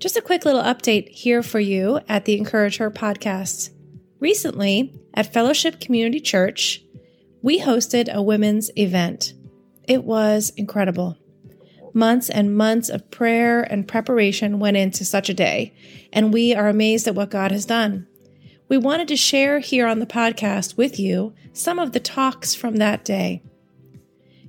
Just a quick little update here for you at the Encourage Her podcast. Recently, at Fellowship Community Church, we hosted a women's event. It was incredible. Months and months of prayer and preparation went into such a day, and we are amazed at what God has done. We wanted to share here on the podcast with you some of the talks from that day.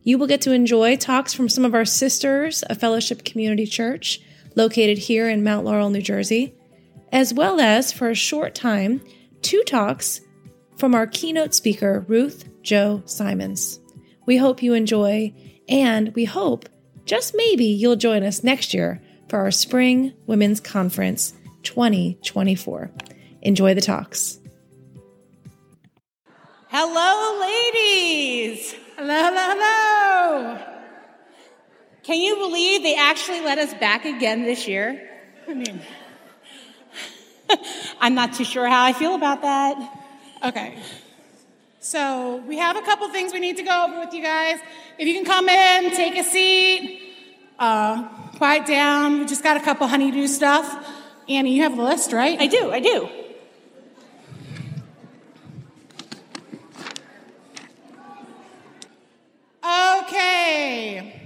You will get to enjoy talks from some of our sisters of Fellowship Community Church located here in Mount Laurel, New Jersey, as well as for a short time, two talks from our keynote speaker, Ruth Chou Simons. We hope you enjoy, and we hope, just maybe, you'll join us next year for our Spring Women's Conference 2024. Enjoy the talks. Hello, ladies. Hello, hello, hello. Can you believe they actually let us back again this year? I mean, I'm not too sure how I feel about that. okay. So we have a couple things we need to go over with you guys. If you can come in, take a seat, uh, quiet down. We just got a couple honeydew stuff. Annie, you have the list, right? I do, I do. Okay.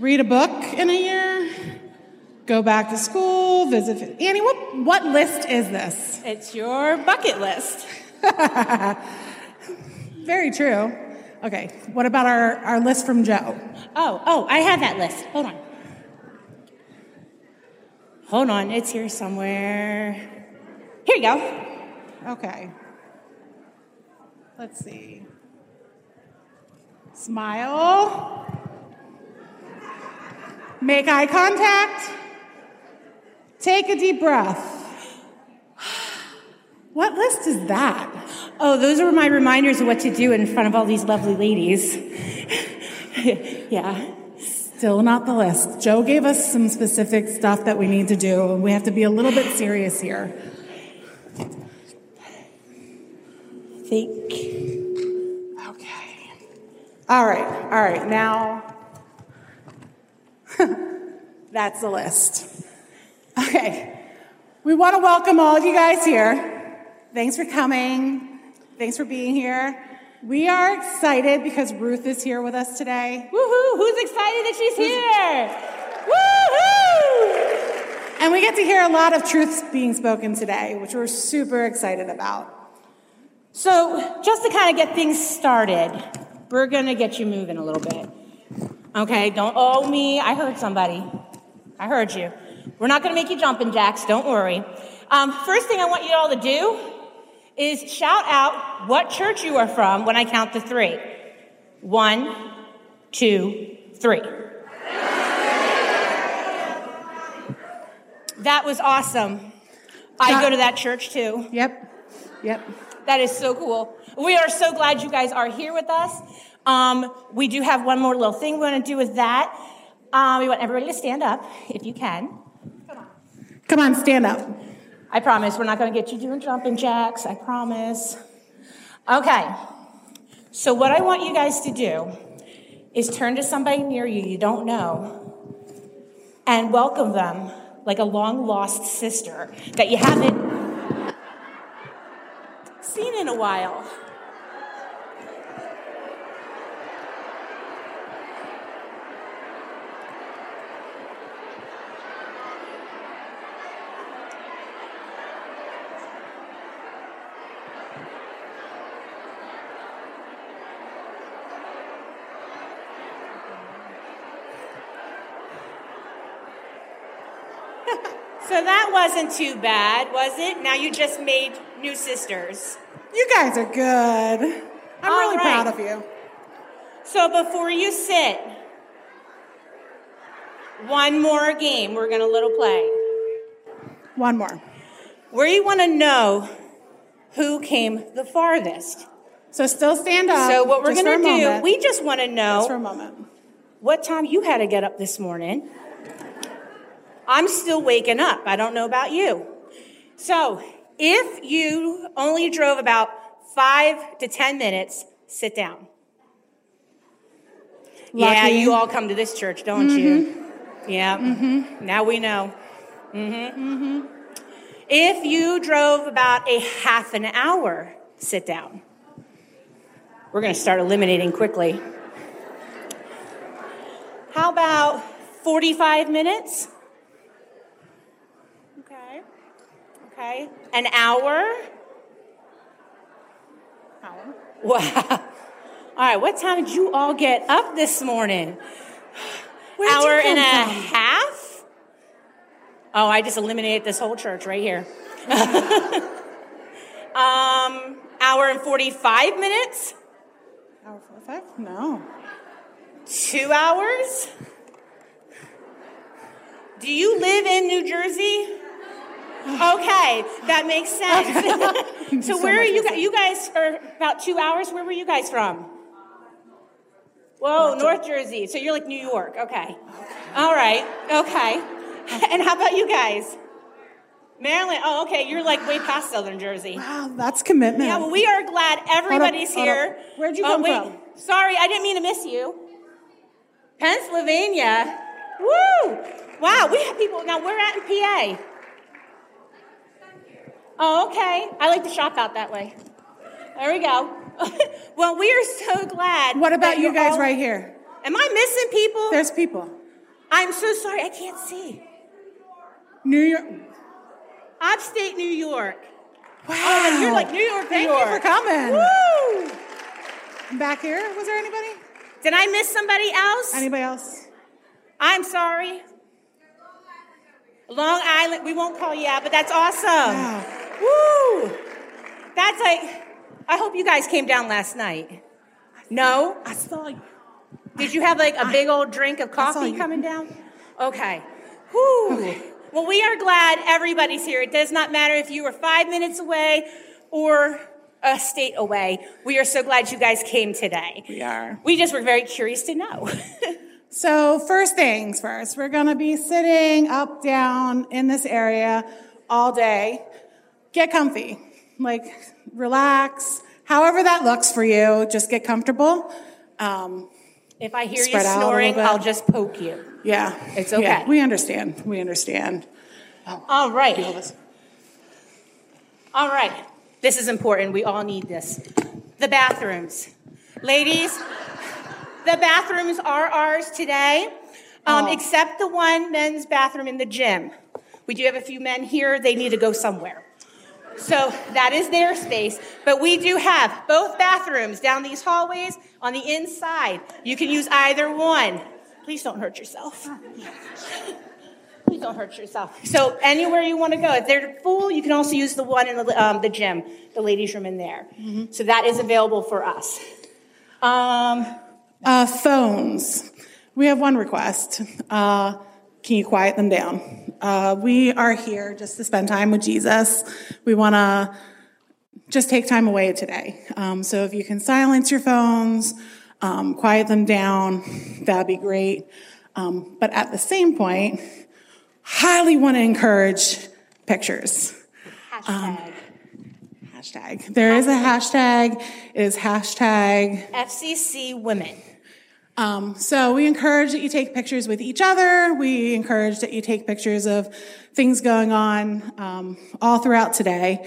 Read a book in a year. Go back to school. Visit. Annie, what what list is this? It's your bucket list. Very true. Okay. What about our, our list from Joe? Oh, oh, I have that list. Hold on. Hold on, it's here somewhere. Here you go. Okay. Let's see. Smile. Make eye contact. Take a deep breath. What list is that? Oh, those are my reminders of what to do in front of all these lovely ladies. yeah. Still not the list. Joe gave us some specific stuff that we need to do, and we have to be a little bit serious here. Think. Okay. All right, all right. Now, that's the list. Okay. We want to welcome all of you guys here. Thanks for coming. Thanks for being here. We are excited because Ruth is here with us today. Woohoo! Who's excited that she's here? Woohoo! And we get to hear a lot of truths being spoken today, which we're super excited about. So, just to kind of get things started, we're going to get you moving a little bit. Okay, don't owe me. I heard somebody. I heard you. We're not going to make you jumping jacks, don't worry. Um, first thing I want you all to do is shout out what church you are from when I count to three. One, two, three. That was awesome. I go to that church too. Yep. Yep. That is so cool. We are so glad you guys are here with us. Um, we do have one more little thing we want to do with that. Um, we want everybody to stand up if you can. Come on, Come on, stand up. I promise we're not going to get you doing jumping jacks. I promise. Okay. So, what I want you guys to do is turn to somebody near you you don't know and welcome them like a long lost sister that you haven't seen in a while. So that wasn't too bad, was it? Now you just made new sisters. You guys are good. I'm All really right. proud of you. So before you sit, one more game we're going to little play. One more. Where you want to know who came the farthest. So still stand up. So what we're going to do, moment. we just want to just for a moment. what time you had to get up this morning. I'm still waking up. I don't know about you. So if you only drove about five to 10 minutes, sit down. Yeah, you all come to this church, don't you? Mm-hmm. Yeah. Mm-hmm. Now we know. hmm If you drove about a half an hour, sit down. We're going to start eliminating quickly. How about 45 minutes? Okay. Okay. An hour? Hour. Wow. All right, what time did you all get up this morning? Where'd Hour and a from? half? Oh, I just eliminated this whole church right here. um, hour and 45 minutes? Hour forty-five? No. Two hours? Do you live in New Jersey? Okay, that makes sense. so, So where are you guys? You guys are about two hours. Where were you guys from? Whoa, North Jersey. So you're like New York. Okay. All right. Okay. And how about you guys? Maryland. Oh, okay. You're like way past Southern Jersey. Wow, that's commitment. Yeah, well, we are glad everybody's hold up. here. Where'd you Oh, come wait. from? Sorry, I didn't mean to miss you. Pennsylvania. Woo! Wow, we have people. Now, we're at in PA. Oh, okay. I like to shop out that way. There we go. well, we are so glad. what about you guys all- right here? Am I missing people? There's people. I'm so sorry. I can't see. New York. Upstate New York. Wow. Oh, you're like New York, New Thank York. you for coming. Woo! Back here, was there anybody? Did I miss somebody else? Anybody else? I'm sorry. Long Island, we won't call you out, but that's awesome. Wow. Woo! That's like, I hope you guys came down last night. No? I saw you. Did you have like a big old drink of coffee coming down? Okay. Whew. Well, we are glad everybody's here. It does not matter if you were five minutes away or a state away. We are so glad you guys came today. We are. We just were very curious to know. So, first things first, we're going to be sitting up, down in this area all day. Get comfy, like relax, however that looks for you, just get comfortable. Um, if I hear you out a little snoring. I'll just poke you. yeah. It's Yeah, okay. we understand. We understand. all right. All right. This is important. We all need this. The bathrooms. Ladies, the bathrooms are ours today, um, Oh. except the one men's bathroom in the gym. We do have a few men here. They need to go somewhere. So that is their space. But we do have both bathrooms down these hallways on the inside. You can use either one. Please don't hurt yourself. Please don't hurt yourself. So anywhere you want to go, if they're full, you can also use the one in the, um, the gym, the ladies' room in there. So that is available for us. Um, Uh, phones. We have one request. Uh, can you quiet them down? Uh, we are here just to spend time with Jesus. We want to just take time away today. Um, so if you can silence your phones, um, quiet them down, that'd be great. Um, but at the same point, highly want to encourage pictures. hashtag Hashtag. There is a hashtag. It is hashtag FCC Women. Um, so we encourage that you take pictures with each other. We encourage that you take pictures of things going on um, all throughout today,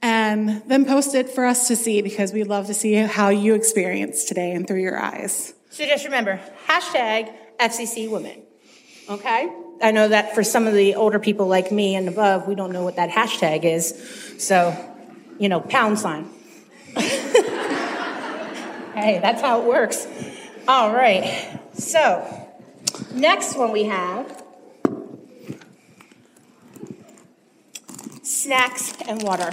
and then post it for us to see because we'd love to see how you experience today and through your eyes. So just remember, hashtag FCC Women. Okay? I know that for some of the older people like me and above, we don't know what that hashtag is. So, you know, pound sign. hey, that's how it works. All right. So, next one we have snacks and water.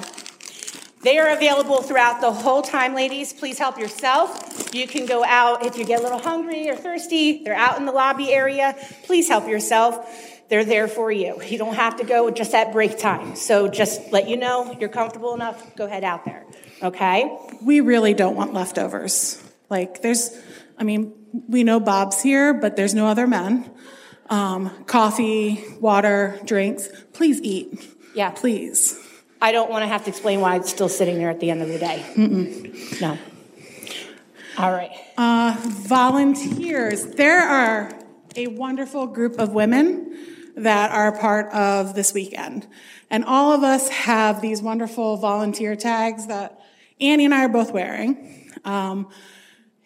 They are available throughout the whole time, ladies. Please help yourself. You can go out if you get a little hungry or thirsty. They're out in the lobby area. Please help yourself. They're there for you. You don't have to go just at break time. So just let you know you're comfortable enough, go head out there. Okay? We really don't want leftovers. Like, there's, I mean, we know Bob's here, but there's no other men. Um, coffee, water, drinks. Please eat. Yeah. Please. I don't want to have to explain why it's still sitting there at the end of the day. Mm-mm. No. All right. Uh, volunteers. There are a wonderful group of women that are part of this weekend. And all of us have these wonderful volunteer tags that Annie and I are both wearing. Um,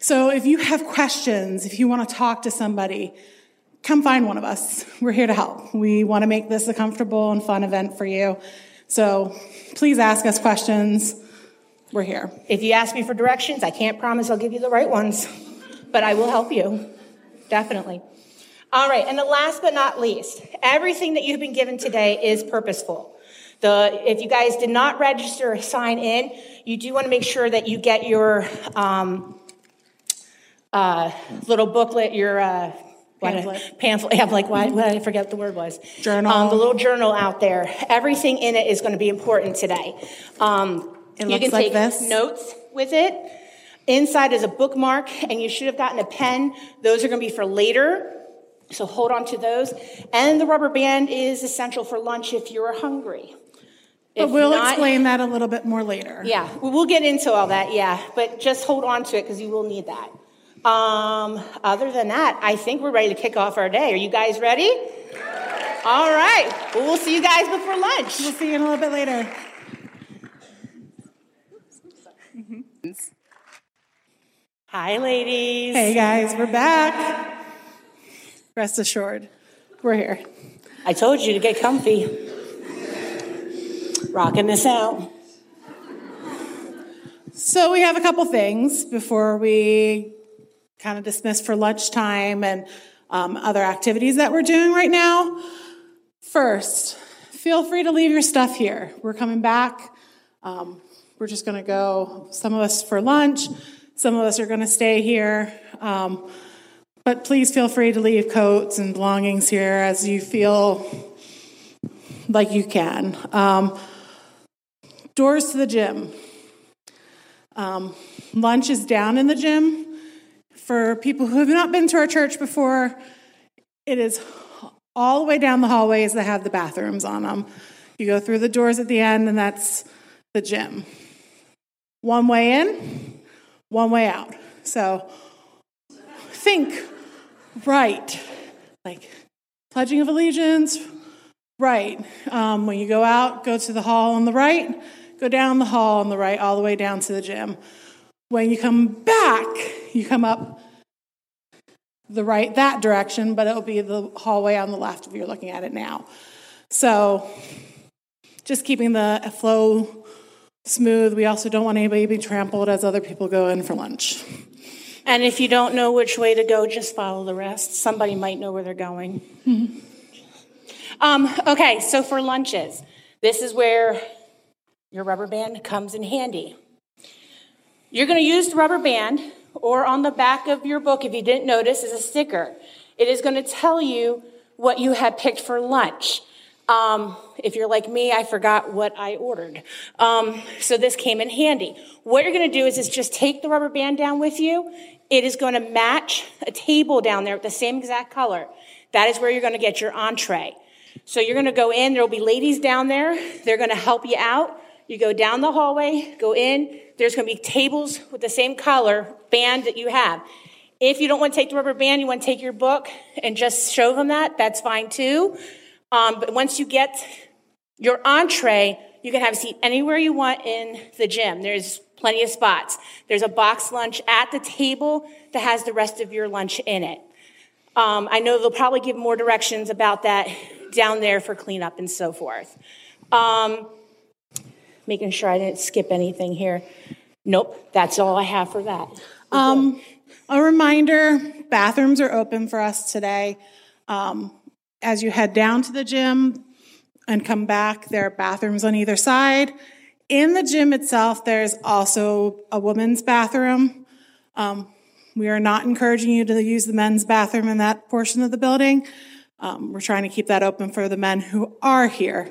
so if you have questions, if you want to talk to somebody, come find one of us. We're here to help. We want to make this a comfortable and fun event for you. So please ask us questions. We're here. If you ask me for directions, I can't promise I'll give you the right ones, but I will help you. Definitely. All right, and the last but not least, everything that you've been given today is purposeful. The, if you guys did not register or sign in, you do want to make sure that you get your um, uh, little booklet, your uh, Pamphlet. pamphlet. Yeah, like why, what I forget the word was. Journal. Um, the little journal out there. Everything in it is going to be important today. Um, It you looks can like take this. notes with it. Inside is a bookmark, and you should have gotten a pen. Those are going to be for later. So hold on to those. And the rubber band is essential for lunch if you're hungry. But we'll not- explain that a little bit more later. Yeah, we'll get into all that, yeah. But just hold on to it because you will need that. Um, other than that, I think we're ready to kick off our day. Are you guys ready? All right. Well, we'll see you guys before lunch. We'll see you in a little bit later. Hi, ladies. Hey guys, we're back. Rest assured, we're here. I told you to get comfy. Rocking this out. So we have a couple things before we kind of dismissed for lunchtime and um, other activities that we're doing right now. First, feel free to leave your stuff here. We're coming back. Um, we're just going to go, some of us for lunch, some of us are going to stay here. Um, but please feel free to leave coats and belongings here as you feel like you can. Um, doors to the gym. Um, lunch is down in the gym. For people who have not been to our church before, it is all the way down the hallways that have the bathrooms on them. You go through the doors at the end, and that's the gym. One way in, one way out. So think right, like pledging of allegiance, right. Um, when you go out, go to the hall on the right, go down the hall on the right, all the way down to the gym. When you come back, you come up the right that direction, but it'll be the hallway on the left if you're looking at it now. So just keeping the flow smooth. We also don't want anybody to be trampled as other people go in for lunch. And if you don't know which way to go, just follow the rest. Somebody might know where they're going. Um, okay, so for lunches, this is where your rubber band comes in handy. You're going to use the rubber band, or on the back of your book, if you didn't notice, is a sticker. It is going to tell you what you had picked for lunch. Um, if you're like me, I forgot what I ordered. Um, so this came in handy. What you're going to do is, is just take the rubber band down with you. It is going to match a table down there with the same exact color. That is where you're going to get your entree. So you're going to go in. There will be ladies down there. They're going to help you out. You go down the hallway, go in. There's going to be tables with the same color band that you have. If you don't want to take the rubber band, you want to take your book and just show them that, that's fine too. Um, but once you get your entree, you can have a seat anywhere you want in the gym. There's plenty of spots. There's a box lunch at the table that has the rest of your lunch in it. Um, I know they'll probably give more directions about that down there for cleanup and so forth. Um, making sure I didn't skip anything here. Nope, that's all I have for that. Um, a reminder bathrooms are open for us today. Um, as you head down to the gym and come back, there are bathrooms on either side. In the gym itself, there's also a women's bathroom. Um, we are not encouraging you to use the men's bathroom in that portion of the building. Um, we're trying to keep that open for the men who are here.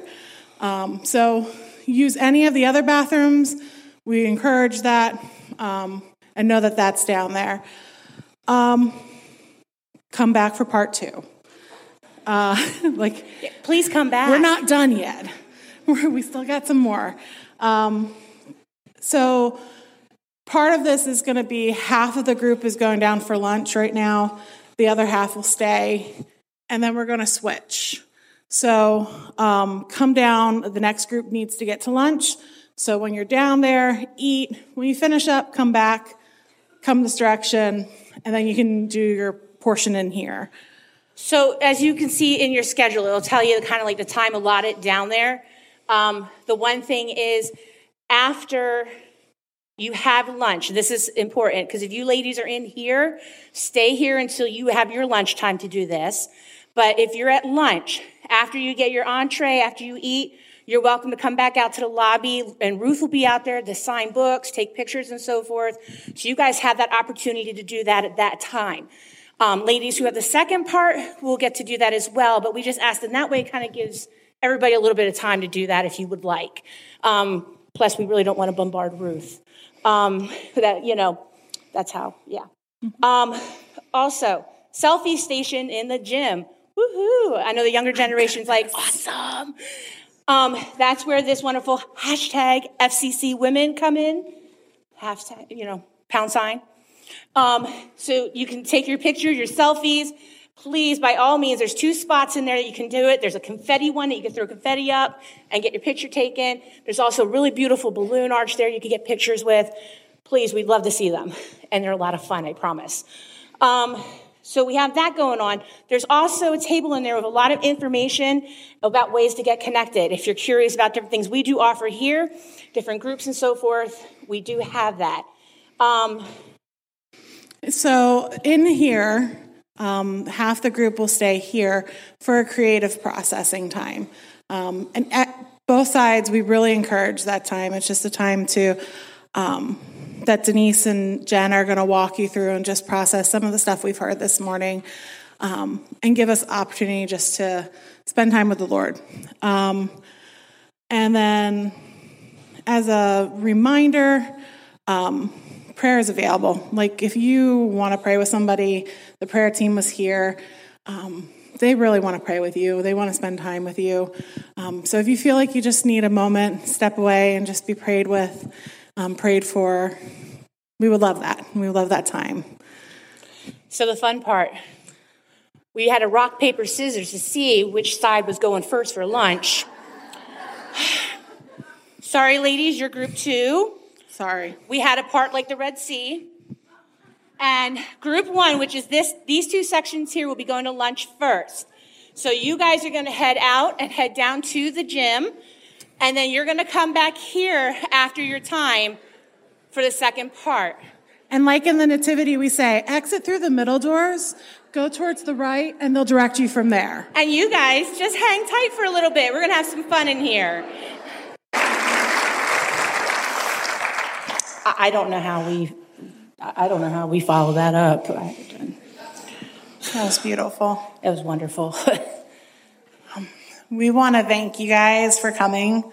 Um, so use any of the other bathrooms. We encourage that um, and know that that's down there. Um, come back for part two. Uh, like, Please come back. we're not done yet. We're- still got some more. Um, so part of this is going to be half of the group is going down for lunch right now. The other half will stay, and then we're going to switch. So um, come down. The next group needs to get to lunch. So when you're down there, eat. When you finish up, come back, come this direction, and then you can do your portion in here. So as you can see in your schedule, it'll tell you kind of like the time allotted down there. Um, the one thing is after you have lunch, this is important because if you ladies are in here, stay here until you have your lunch time to do this. But if you're at lunch, after you get your entree, after you eat, you're welcome to come back out to the lobby and Ruth will be out there to sign books, take pictures and so forth. So you guys have that opportunity to do that at that time. Um, ladies who have the second part will get to do that as well, but we just asked, and that way it kind of gives everybody a little bit of time to do that if you would like. Um, plus, we really don't want to bombard Ruth. Um, that you know, that's how. Yeah. Um, also, selfie station in the gym. Woohoo! I know the younger generation's like awesome. Um, that's where this wonderful hashtag FCC women come in. Hashtag, you know, pound sign. Um, so you can take your pictures, your selfies. Please, by all means, there's two spots in there that you can do it. There's a confetti one that you can throw confetti up and get your picture taken. There's also a really beautiful balloon arch there you can get pictures with. Please, we'd love to see them. And they're a lot of fun, I promise. Um, so we have that going on. There's also a table in there with a lot of information about ways to get connected. If you're curious about different things we do offer here, different groups and so forth, we do have that. Um, So in here, um, half the group will stay here for a creative processing time. Um, and at both sides, we really encourage that time. It's just a time to um, that Denise and Jen are going to walk you through and just process some of the stuff we've heard this morning, um, and give us opportunity just to spend time with the Lord. Um, and then, as a reminder, um, prayer is available. Like if you want to pray with somebody, the prayer team was here. Um, they really want to pray with you. They want to spend time with you. Um, so if you feel like you just need a moment, step away and just be prayed with, um, prayed for. We would love that. We would love that time. So the fun part, we had a rock, paper, scissors to see which side was going first for lunch. Sorry, ladies, you're group two. Sorry. We had a part like the Red Sea. And group one, which is this, these two sections here, will be going to lunch first. So you guys are going to head out and head down to the gym. And then you're going to come back here after your time for the second part. And like in the Nativity, we say exit through the middle doors, go towards the right, and they'll direct you from there. And you guys just hang tight for a little bit. We're going to have some fun in here. I I don't know how we, I don't know how we follow that up. That was beautiful. It was wonderful. We want to thank you guys for coming.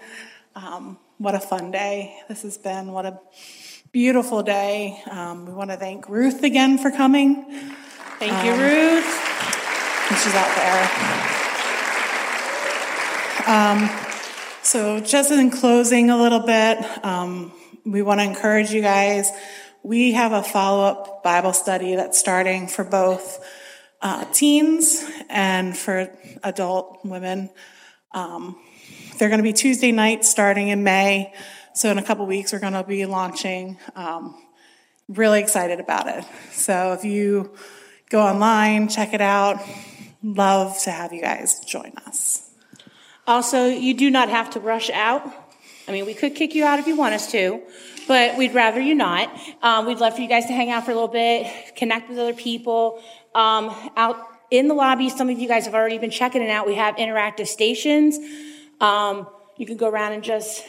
Um, what a fun day this has been. What a beautiful day. Um, we want to thank Ruth again for coming. Thank you, Ruth. And she's out there. Um, so, just in closing a little bit, um, we want to encourage you guys. We have a follow up Bible study that's starting for both uh, teens and for adult women. Um, they're going to be Tuesday nights starting in May. So, in a couple weeks, we're going to be launching. Um, really excited about it. So, if you go online, check it out. Love to have you guys join us. Also, you do not have to rush out. I mean, we could kick you out if you want us to, but we'd rather you not. Um, we'd love for you guys to hang out for a little bit, connect with other people. Um, out in the lobby, some of you guys have already been checking it out. We have interactive stations. Um, you can go around and just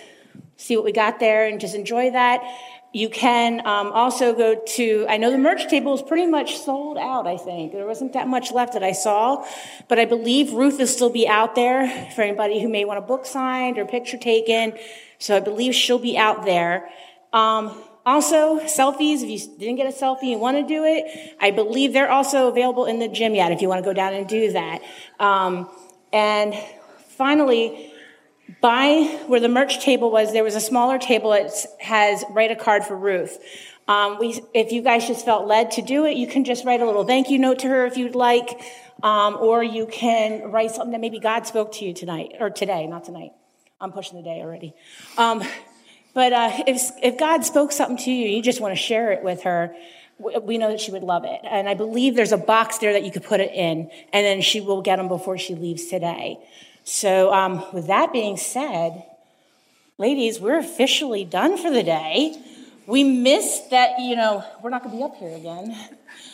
see what we got there and just enjoy that. you can um, also go to, I know the merch table is pretty much sold out, I think. There wasn't that much left that I saw, but I believe Ruth will still be out there for anybody who may want a book signed or picture taken. So I believe she'll be out there. Um, also, selfies, if you didn't get a selfie and want to do it, I believe they're also available in the gym yet if you want to go down and do that. Um, and finally, by where the merch table was, there was a smaller table that has write a card for Ruth. Um, we, if you guys just felt led to do it, you can just write a little thank you note to her if you'd like, um, or you can write something that maybe God spoke to you tonight or today, not tonight. I'm pushing the day already. Um, but uh, if, if God spoke something to you, you just want to share it with her, we know that she would love it. And I believe there's a box there that you could put it in, and then she will get them before she leaves today. So, um, with that being said, ladies, we're officially done for the day. We missed that, you know, we're not going to be up here again.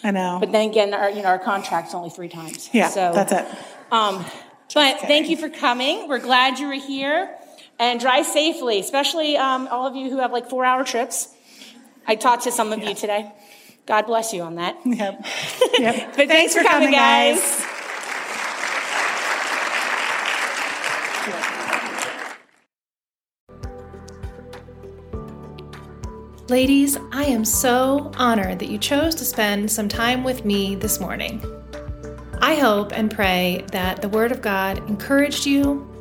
I know. But then again, our, you know, our contract's only three times. Yeah, so, that's it. Um, but thank you for coming. We're glad you were here. And drive safely, especially um, all of you who have like four hour trips. I talked to some of yeah. you today. God bless you on that. Yep. yep. but thanks, thanks for, for coming, coming, guys. guys. Ladies, I am so honored that you chose to spend some time with me this morning. I hope and pray that the Word of God encouraged you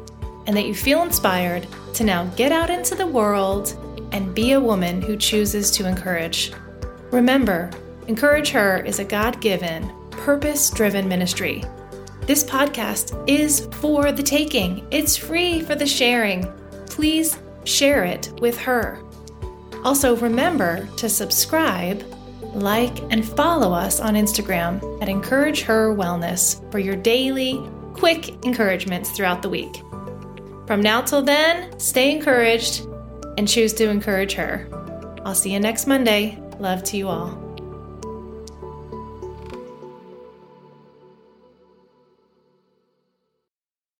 and that you feel inspired to now get out into the world and be a woman who chooses to encourage. Remember, Encourage Her is a God given, purpose driven ministry. This podcast is for the taking, it's free for the sharing. Please share it with her. Also, remember to subscribe, like, and follow us on Instagram at Encourage Her Wellness for your daily, quick encouragements throughout the week. From now till then, stay encouraged and choose to encourage her. I'll see you next Monday. Love to you all.